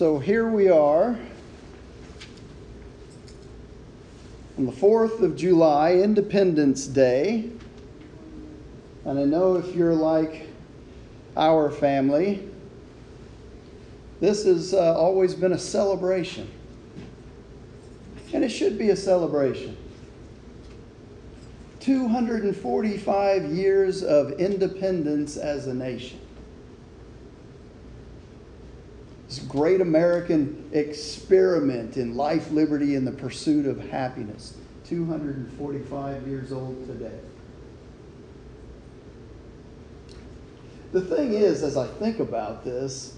So here we are on the 4th of July, Independence Day. And I know if you're like our family, this has uh, always been a celebration. And it should be a celebration. 245 years of independence as a nation. This great American experiment in life, liberty, and the pursuit of happiness. 245 years old today. The thing is, as I think about this,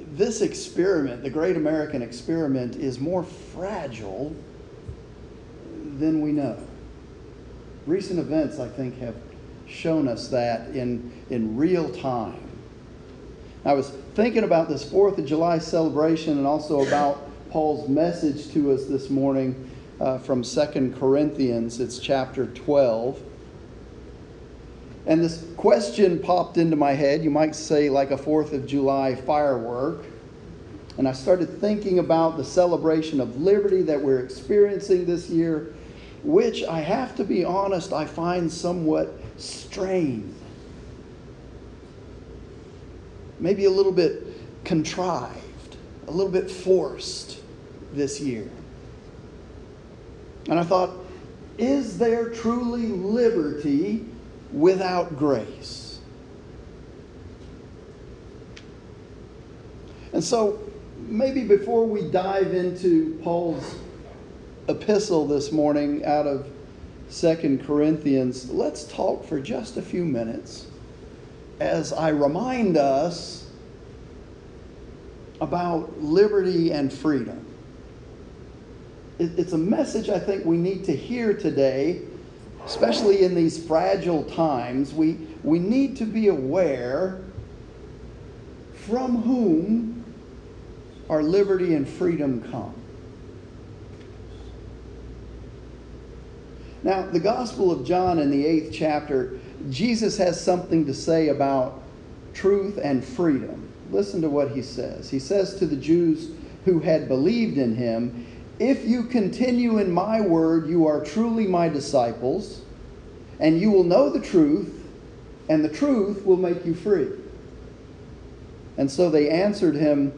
this experiment, the great American experiment, is more fragile than we know. Recent events, I think, have shown us that in, in real time. I was thinking about this 4th of July celebration and also about Paul's message to us this morning uh, from Second Corinthians. It's chapter 12. And this question popped into my head, you might say, like a 4th of July firework. And I started thinking about the celebration of liberty that we're experiencing this year, which I have to be honest, I find somewhat strained. Maybe a little bit contrived, a little bit forced this year. And I thought, is there truly liberty without grace. And so, maybe before we dive into Paul's epistle this morning out of Second Corinthians, let's talk for just a few minutes as I remind us about liberty and freedom. It's a message I think we need to hear today especially in these fragile times, we, we need to be aware from whom our liberty and freedom come. Now, the Gospel of John in the eighth chapter, Jesus has something to say about truth and freedom. Listen to what he says. He says to the Jews who had believed in him, if you continue in my word, you are truly my disciples, and you will know the truth, and the truth will make you free. And so they answered him,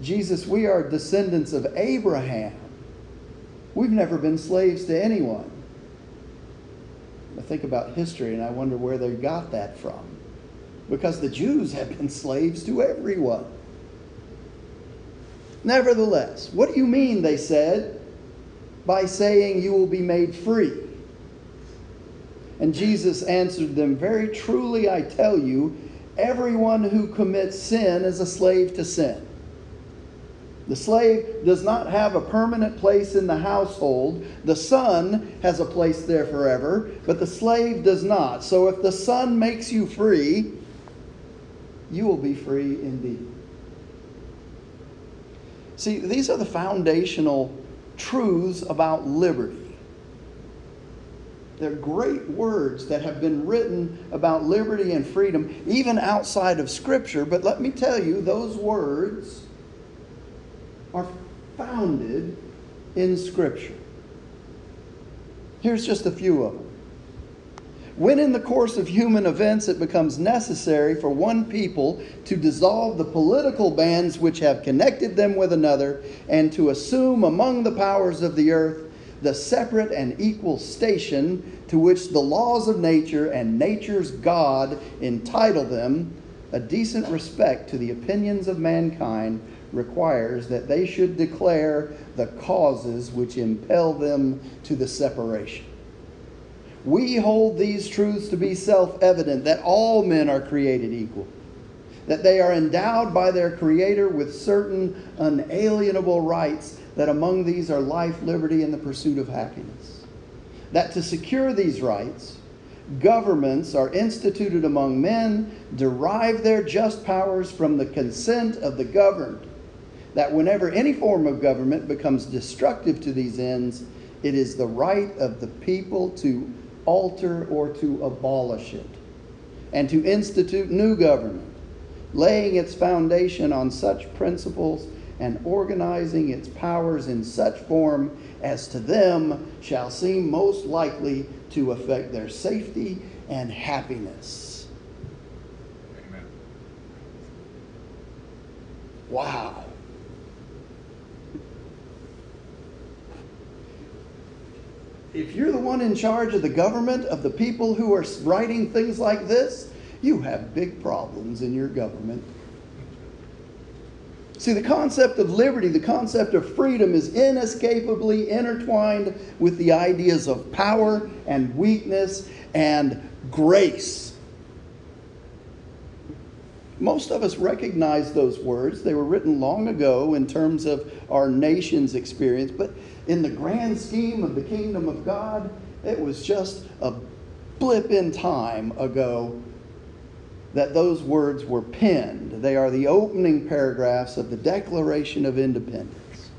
Jesus, we are descendants of Abraham. We've never been slaves to anyone. I think about history and I wonder where they got that from. Because the Jews have been slaves to everyone. Nevertheless, what do you mean, they said, by saying you will be made free? And Jesus answered them, Very truly I tell you, everyone who commits sin is a slave to sin. The slave does not have a permanent place in the household. The son has a place there forever, but the slave does not. So if the son makes you free, you will be free indeed. See, these are the foundational truths about liberty. They're great words that have been written about liberty and freedom, even outside of Scripture. But let me tell you, those words founded in Scripture. Here's just a few of them. When in the course of human events it becomes necessary for one people to dissolve the political bands which have connected them with another and to assume among the powers of the earth the separate and equal station to which the laws of nature and nature's God entitle them, a decent respect to the opinions of mankind requires that they should declare the causes which impel them to the separation. We hold these truths to be self evident that all men are created equal, that they are endowed by their Creator with certain unalienable rights, that among these are life, liberty, and the pursuit of happiness. That to secure these rights, governments are instituted among men, derive their just powers from the consent of the governed. That whenever any form of government becomes destructive to these ends, it is the right of the people to alter or to abolish it, and to institute new government, laying its foundation on such principles and organizing its powers in such form as to them shall seem most likely to affect their safety and happiness. Amen. Wow. If you're the one in charge of the government, of the people who are writing things like this, you have big problems in your government. See, the concept of liberty, the concept of freedom is inescapably intertwined with the ideas of power and weakness and grace. Most of us recognize those words. They were written long ago in terms of our nation's experience, but in the grand scheme of the kingdom of God, it was just a blip in time ago that those words were penned. They are the opening paragraphs of the Declaration of Independence,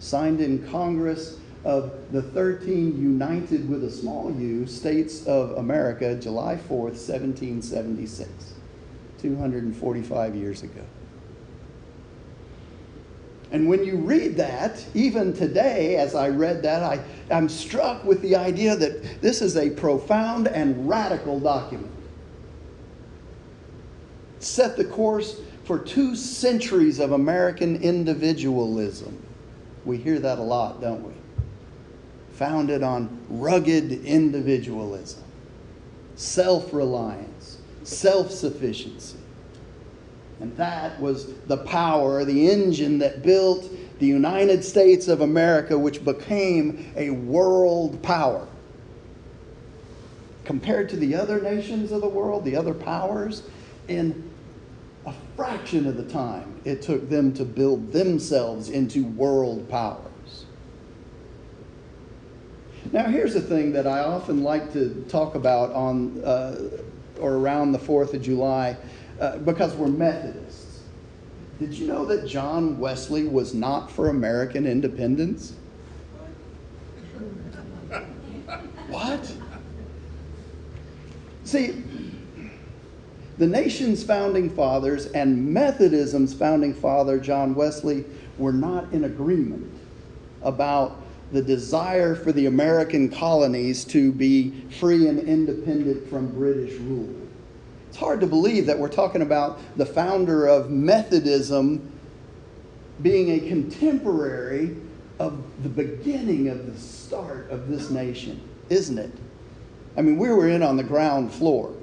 signed in Congress of the 13 United with a small u states of America, July 4th, 1776, 245 years ago. And when you read that, even today, as I read that, I, I'm struck with the idea that this is a profound and radical document set the course for two centuries of American individualism. We hear that a lot, don't we? Founded on rugged individualism, self reliance, self sufficiency. And that was the power, the engine that built the United States of America, which became a world power. Compared to the other nations of the world, the other powers, in a fraction of the time it took them to build themselves into world powers. Now, here's the thing that I often like to talk about on uh, or around the 4th of July uh, because we're Methodists. Did you know that John Wesley was not for American independence? what? See, the nation's founding fathers and Methodism's founding father, John Wesley, were not in agreement about the desire for the American colonies to be free and independent from British rule. It's hard to believe that we're talking about the founder of Methodism being a contemporary of the beginning of the start of this nation, isn't it? I mean, we were in on the ground floor.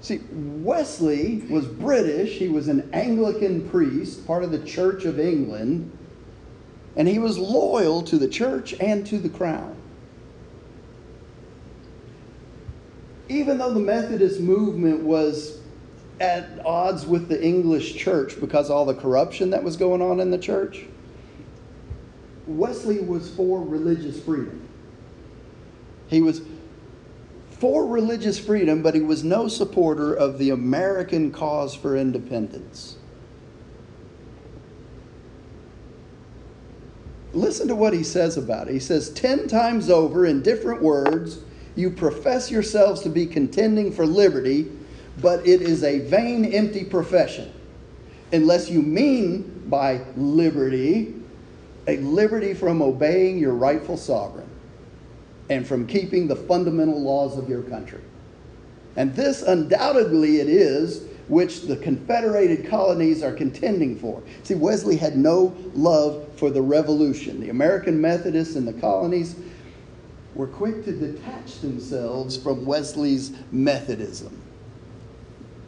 See, Wesley was British. He was an Anglican priest, part of the Church of England, and he was loyal to the church and to the crown. Even though the Methodist movement was at odds with the English church because of all the corruption that was going on in the church, Wesley was for religious freedom. He was for religious freedom, but he was no supporter of the American cause for independence. Listen to what he says about it. He says, Ten times over, in different words, you profess yourselves to be contending for liberty, but it is a vain, empty profession, unless you mean by liberty a liberty from obeying your rightful sovereign and from keeping the fundamental laws of your country. And this undoubtedly it is which the confederated colonies are contending for. See, Wesley had no love for the revolution. The American Methodists in the colonies were quick to detach themselves from Wesley's Methodism.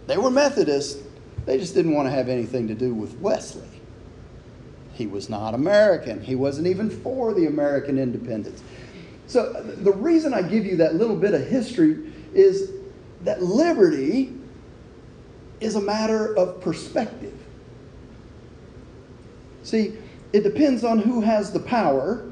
They were Methodists, they just didn't want to have anything to do with Wesley. He was not American. He wasn't even for the American independence. So, the reason I give you that little bit of history is that liberty is a matter of perspective. See, it depends on who has the power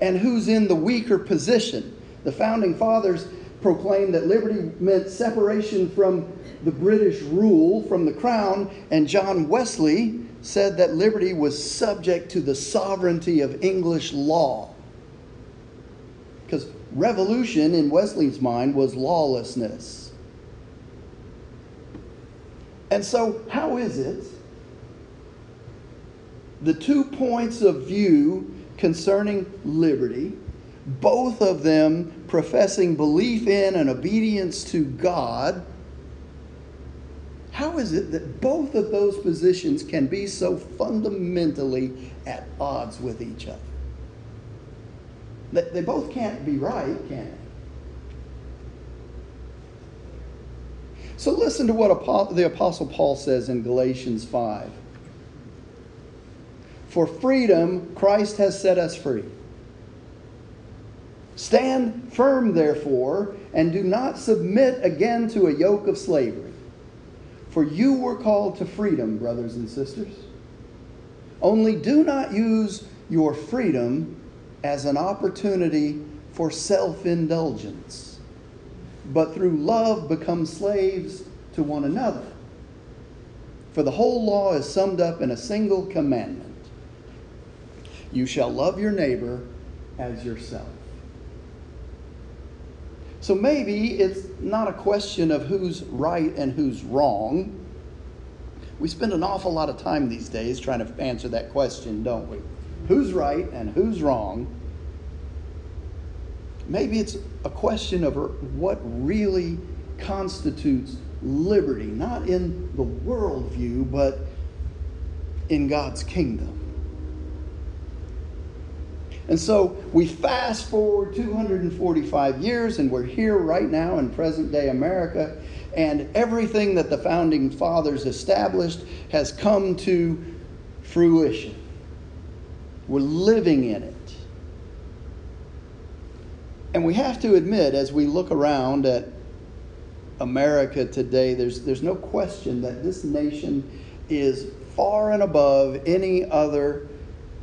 and who's in the weaker position. The founding fathers proclaimed that liberty meant separation from the British rule, from the crown, and John Wesley said that liberty was subject to the sovereignty of English law. Because revolution, in Wesley's mind, was lawlessness. And so, how is it the two points of view concerning liberty, both of them professing belief in and obedience to God, how is it that both of those positions can be so fundamentally at odds with each other? They both can't be right, can they? So listen to what the Apostle Paul says in Galatians 5. For freedom, Christ has set us free. Stand firm, therefore, and do not submit again to a yoke of slavery. For you were called to freedom, brothers and sisters. Only do not use your freedom as an opportunity for self indulgence, but through love become slaves to one another. For the whole law is summed up in a single commandment you shall love your neighbor as yourself. So maybe it's not a question of who's right and who's wrong. We spend an awful lot of time these days trying to answer that question, don't we? Who's right and who's wrong? Maybe it's a question of what really constitutes liberty, not in the worldview, but in God's kingdom. And so we fast forward 245 years, and we're here right now in present day America, and everything that the founding fathers established has come to fruition. We're living in it. And we have to admit, as we look around at America today, there's, there's no question that this nation is far and above any other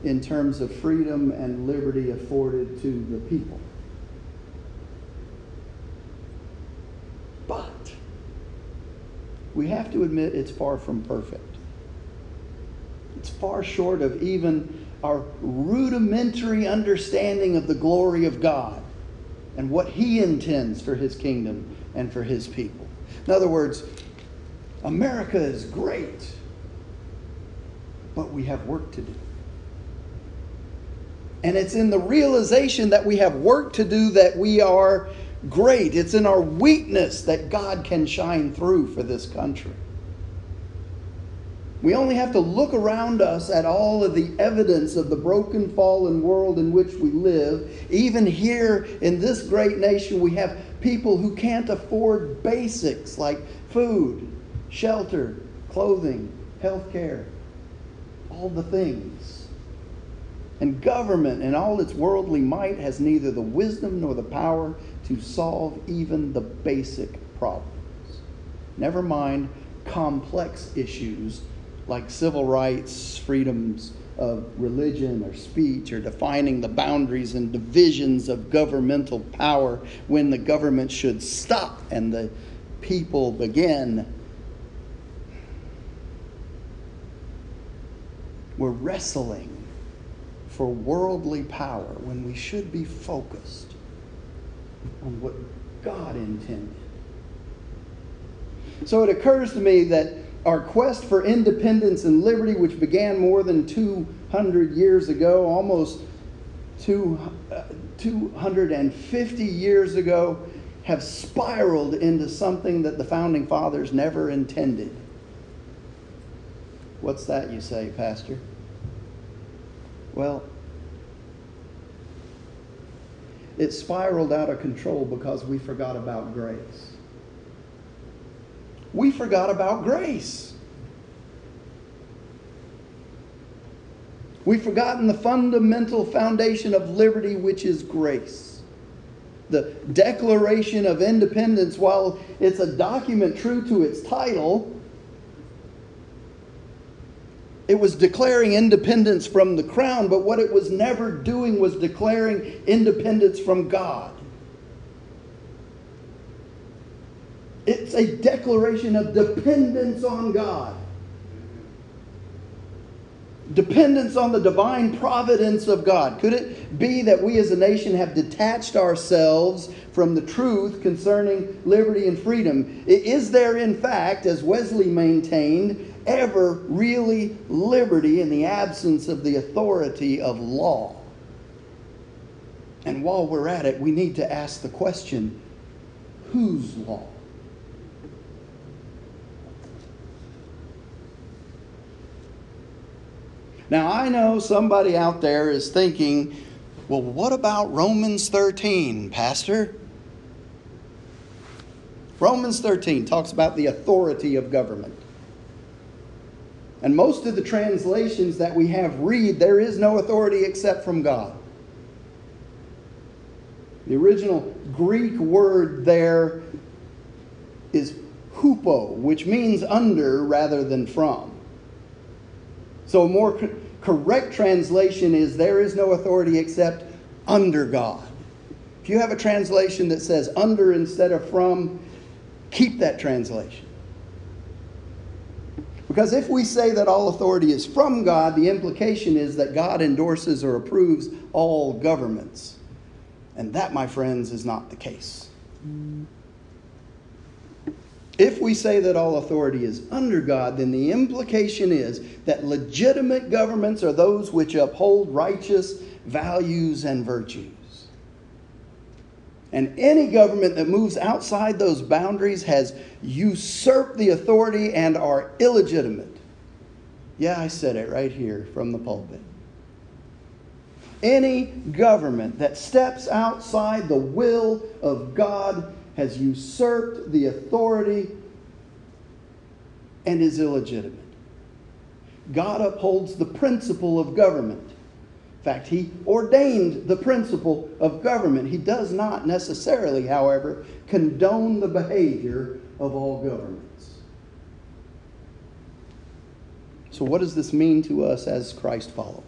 in terms of freedom and liberty afforded to the people. But we have to admit it's far from perfect. It's far short of even our rudimentary understanding of the glory of God and what He intends for His kingdom and for His people. In other words, America is great, but we have work to do. And it's in the realization that we have work to do that we are great. It's in our weakness that God can shine through for this country. We only have to look around us at all of the evidence of the broken, fallen world in which we live. Even here in this great nation, we have people who can't afford basics like food, shelter, clothing, health care, all the things. And government and all its worldly might has neither the wisdom nor the power to solve even the basic problems. Never mind complex issues like civil rights, freedoms of religion or speech, or defining the boundaries and divisions of governmental power when the government should stop and the people begin. We're wrestling for worldly power when we should be focused on what God intended. So it occurs to me that our quest for independence and liberty, which began more than 200 years ago, almost two, uh, 250 years ago, have spiraled into something that the founding fathers never intended. What's that, you say, Pastor? Well, it spiraled out of control because we forgot about grace. We forgot about grace. We've forgotten the fundamental foundation of liberty, which is grace. The Declaration of Independence, while it's a document true to its title, it was declaring independence from the crown, but what it was never doing was declaring independence from God. It's a declaration of dependence on God. Dependence on the divine providence of God. Could it be that we as a nation have detached ourselves from the truth concerning liberty and freedom? Is there, in fact, as Wesley maintained, ever really liberty in the absence of the authority of law? And while we're at it, we need to ask the question whose law? Now, I know somebody out there is thinking, well, what about Romans 13, Pastor? Romans 13 talks about the authority of government. And most of the translations that we have read, there is no authority except from God. The original Greek word there is hupo, which means under rather than from. So a more co- correct translation is there is no authority except under God. If you have a translation that says under instead of from, keep that translation. Because if we say that all authority is from God, the implication is that God endorses or approves all governments. And that, my friends, is not the case. If we say that all authority is under God, then the implication is that legitimate governments are those which uphold righteous values and virtues. And any government that moves outside those boundaries has usurped the authority and are illegitimate. Yeah, I said it right here from the pulpit. Any government that steps outside the will of God has usurped the authority and is illegitimate. God upholds the principle of government. Fact, He ordained the principle of government. He does not necessarily, however, condone the behavior of all governments. So, what does this mean to us as Christ followers?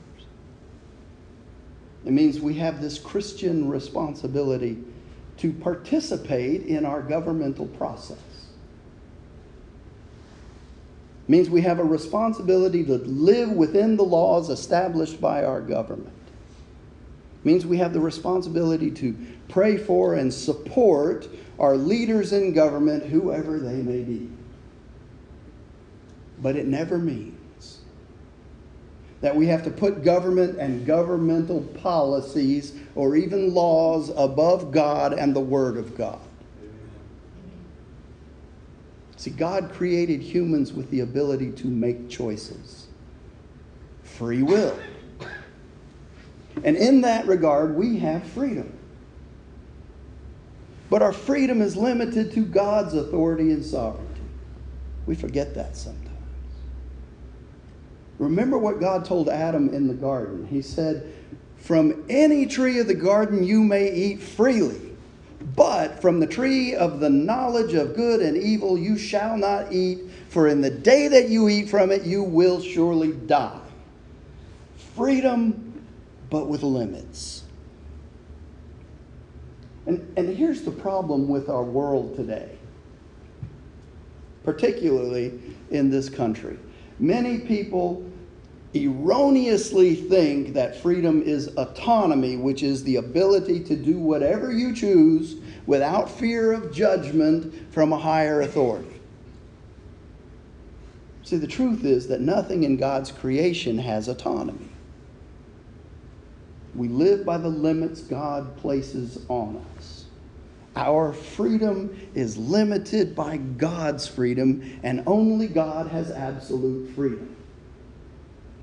It means we have this Christian responsibility to participate in our governmental process. It means we have a responsibility to live within the laws established by our government. Means we have the responsibility to pray for and support our leaders in government, whoever they may be. But it never means that we have to put government and governmental policies or even laws above God and the Word of God. See, God created humans with the ability to make choices, free will. And in that regard, we have freedom. But our freedom is limited to God's authority and sovereignty. We forget that sometimes. Remember what God told Adam in the garden. He said, From any tree of the garden you may eat freely, but from the tree of the knowledge of good and evil you shall not eat, for in the day that you eat from it you will surely die. Freedom, but with limits. And, and here's the problem with our world today, particularly in this country. Many people erroneously think that freedom is autonomy, which is the ability to do whatever you choose without fear of judgment from a higher authority. See, the truth is that nothing in God's creation has autonomy. We live by the limits God places on us. Our freedom is limited by God's freedom, and only God has absolute freedom.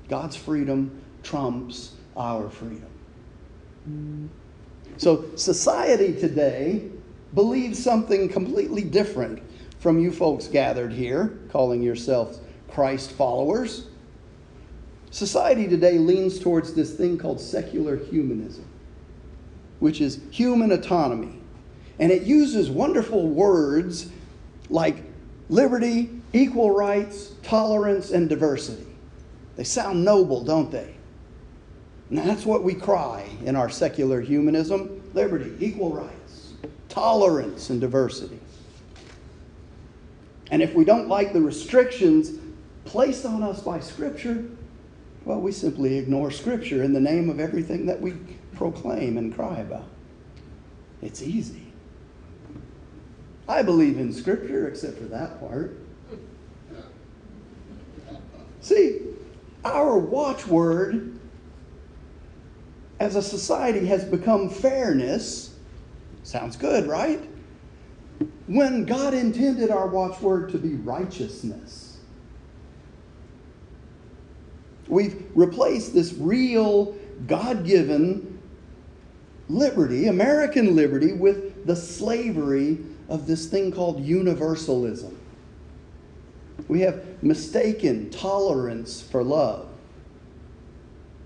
God's freedom trumps our freedom. So, society today believes something completely different from you folks gathered here, calling yourselves Christ followers. Society today leans towards this thing called secular humanism, which is human autonomy. And it uses wonderful words like liberty, equal rights, tolerance, and diversity. They sound noble, don't they? And that's what we cry in our secular humanism liberty, equal rights, tolerance, and diversity. And if we don't like the restrictions placed on us by Scripture, well, we simply ignore Scripture in the name of everything that we proclaim and cry about. It's easy. I believe in Scripture except for that part. See, our watchword as a society has become fairness. Sounds good, right? When God intended our watchword to be righteousness. We've replaced this real, God given liberty, American liberty, with the slavery of this thing called universalism. We have mistaken tolerance for love.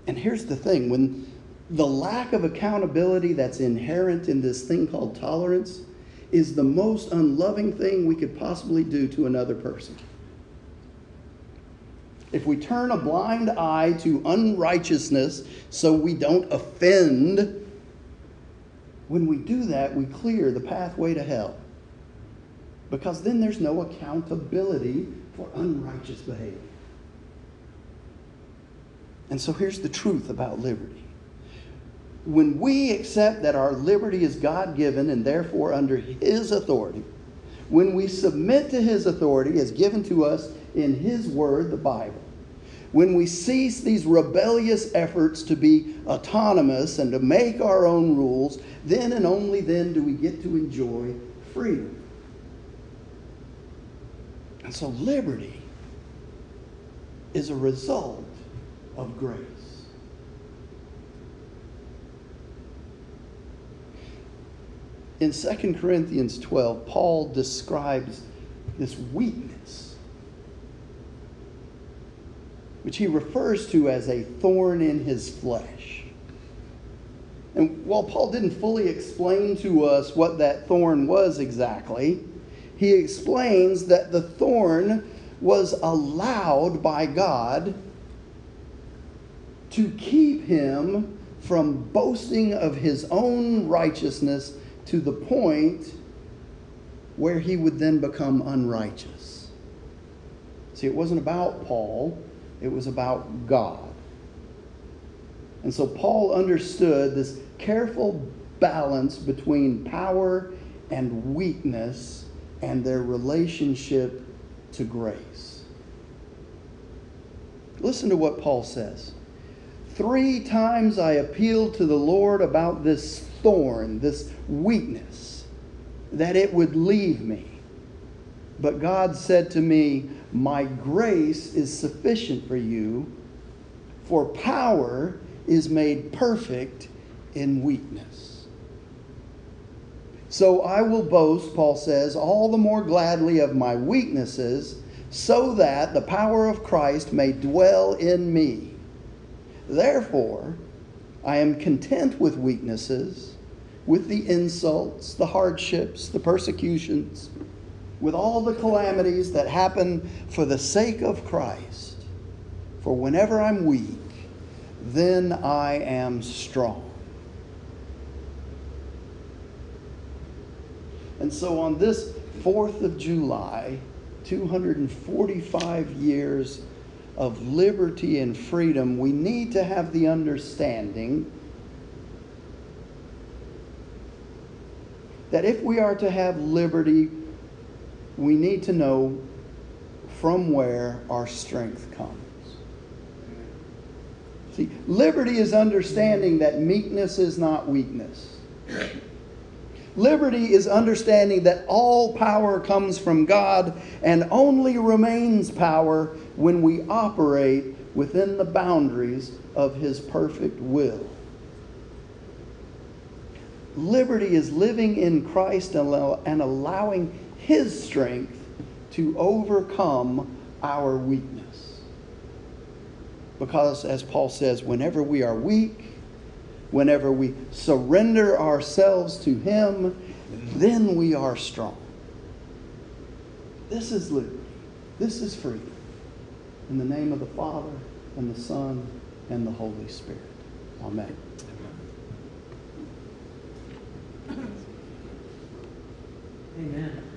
And here's the thing when the lack of accountability that's inherent in this thing called tolerance is the most unloving thing we could possibly do to another person. If we turn a blind eye to unrighteousness so we don't offend, when we do that, we clear the pathway to hell. Because then there's no accountability for unrighteous behavior. And so here's the truth about liberty. When we accept that our liberty is God given and therefore under His authority, when we submit to His authority as given to us in His Word, the Bible, when we cease these rebellious efforts to be autonomous and to make our own rules, then and only then do we get to enjoy freedom. And so liberty is a result of grace. In 2 Corinthians 12, Paul describes this weakness, which he refers to as a thorn in his flesh. And while Paul didn't fully explain to us what that thorn was exactly, he explains that the thorn was allowed by God to keep him from boasting of his own righteousness to the point where he would then become unrighteous. See, it wasn't about Paul, it was about God. And so Paul understood this careful balance between power and weakness and their relationship to grace. Listen to what Paul says. Three times I appealed to the Lord about this thorn, this weakness, that it would leave me. But God said to me, My grace is sufficient for you, for power is made perfect in weakness. So I will boast, Paul says, all the more gladly of my weaknesses, so that the power of Christ may dwell in me. Therefore, I am content with weaknesses, with the insults, the hardships, the persecutions, with all the calamities that happen for the sake of Christ. For whenever I'm weak, then I am strong. And so on this 4th of July, 245 years of liberty and freedom, we need to have the understanding that if we are to have liberty, we need to know from where our strength comes. See, liberty is understanding that meekness is not weakness. Liberty is understanding that all power comes from God and only remains power when we operate within the boundaries of His perfect will. Liberty is living in Christ and allowing His strength to overcome our weakness. Because, as Paul says, whenever we are weak, whenever we surrender ourselves to Him, then we are strong. This is liberty. This is freedom. In the name of the Father, and the Son, and the Holy Spirit. Amen. Amen.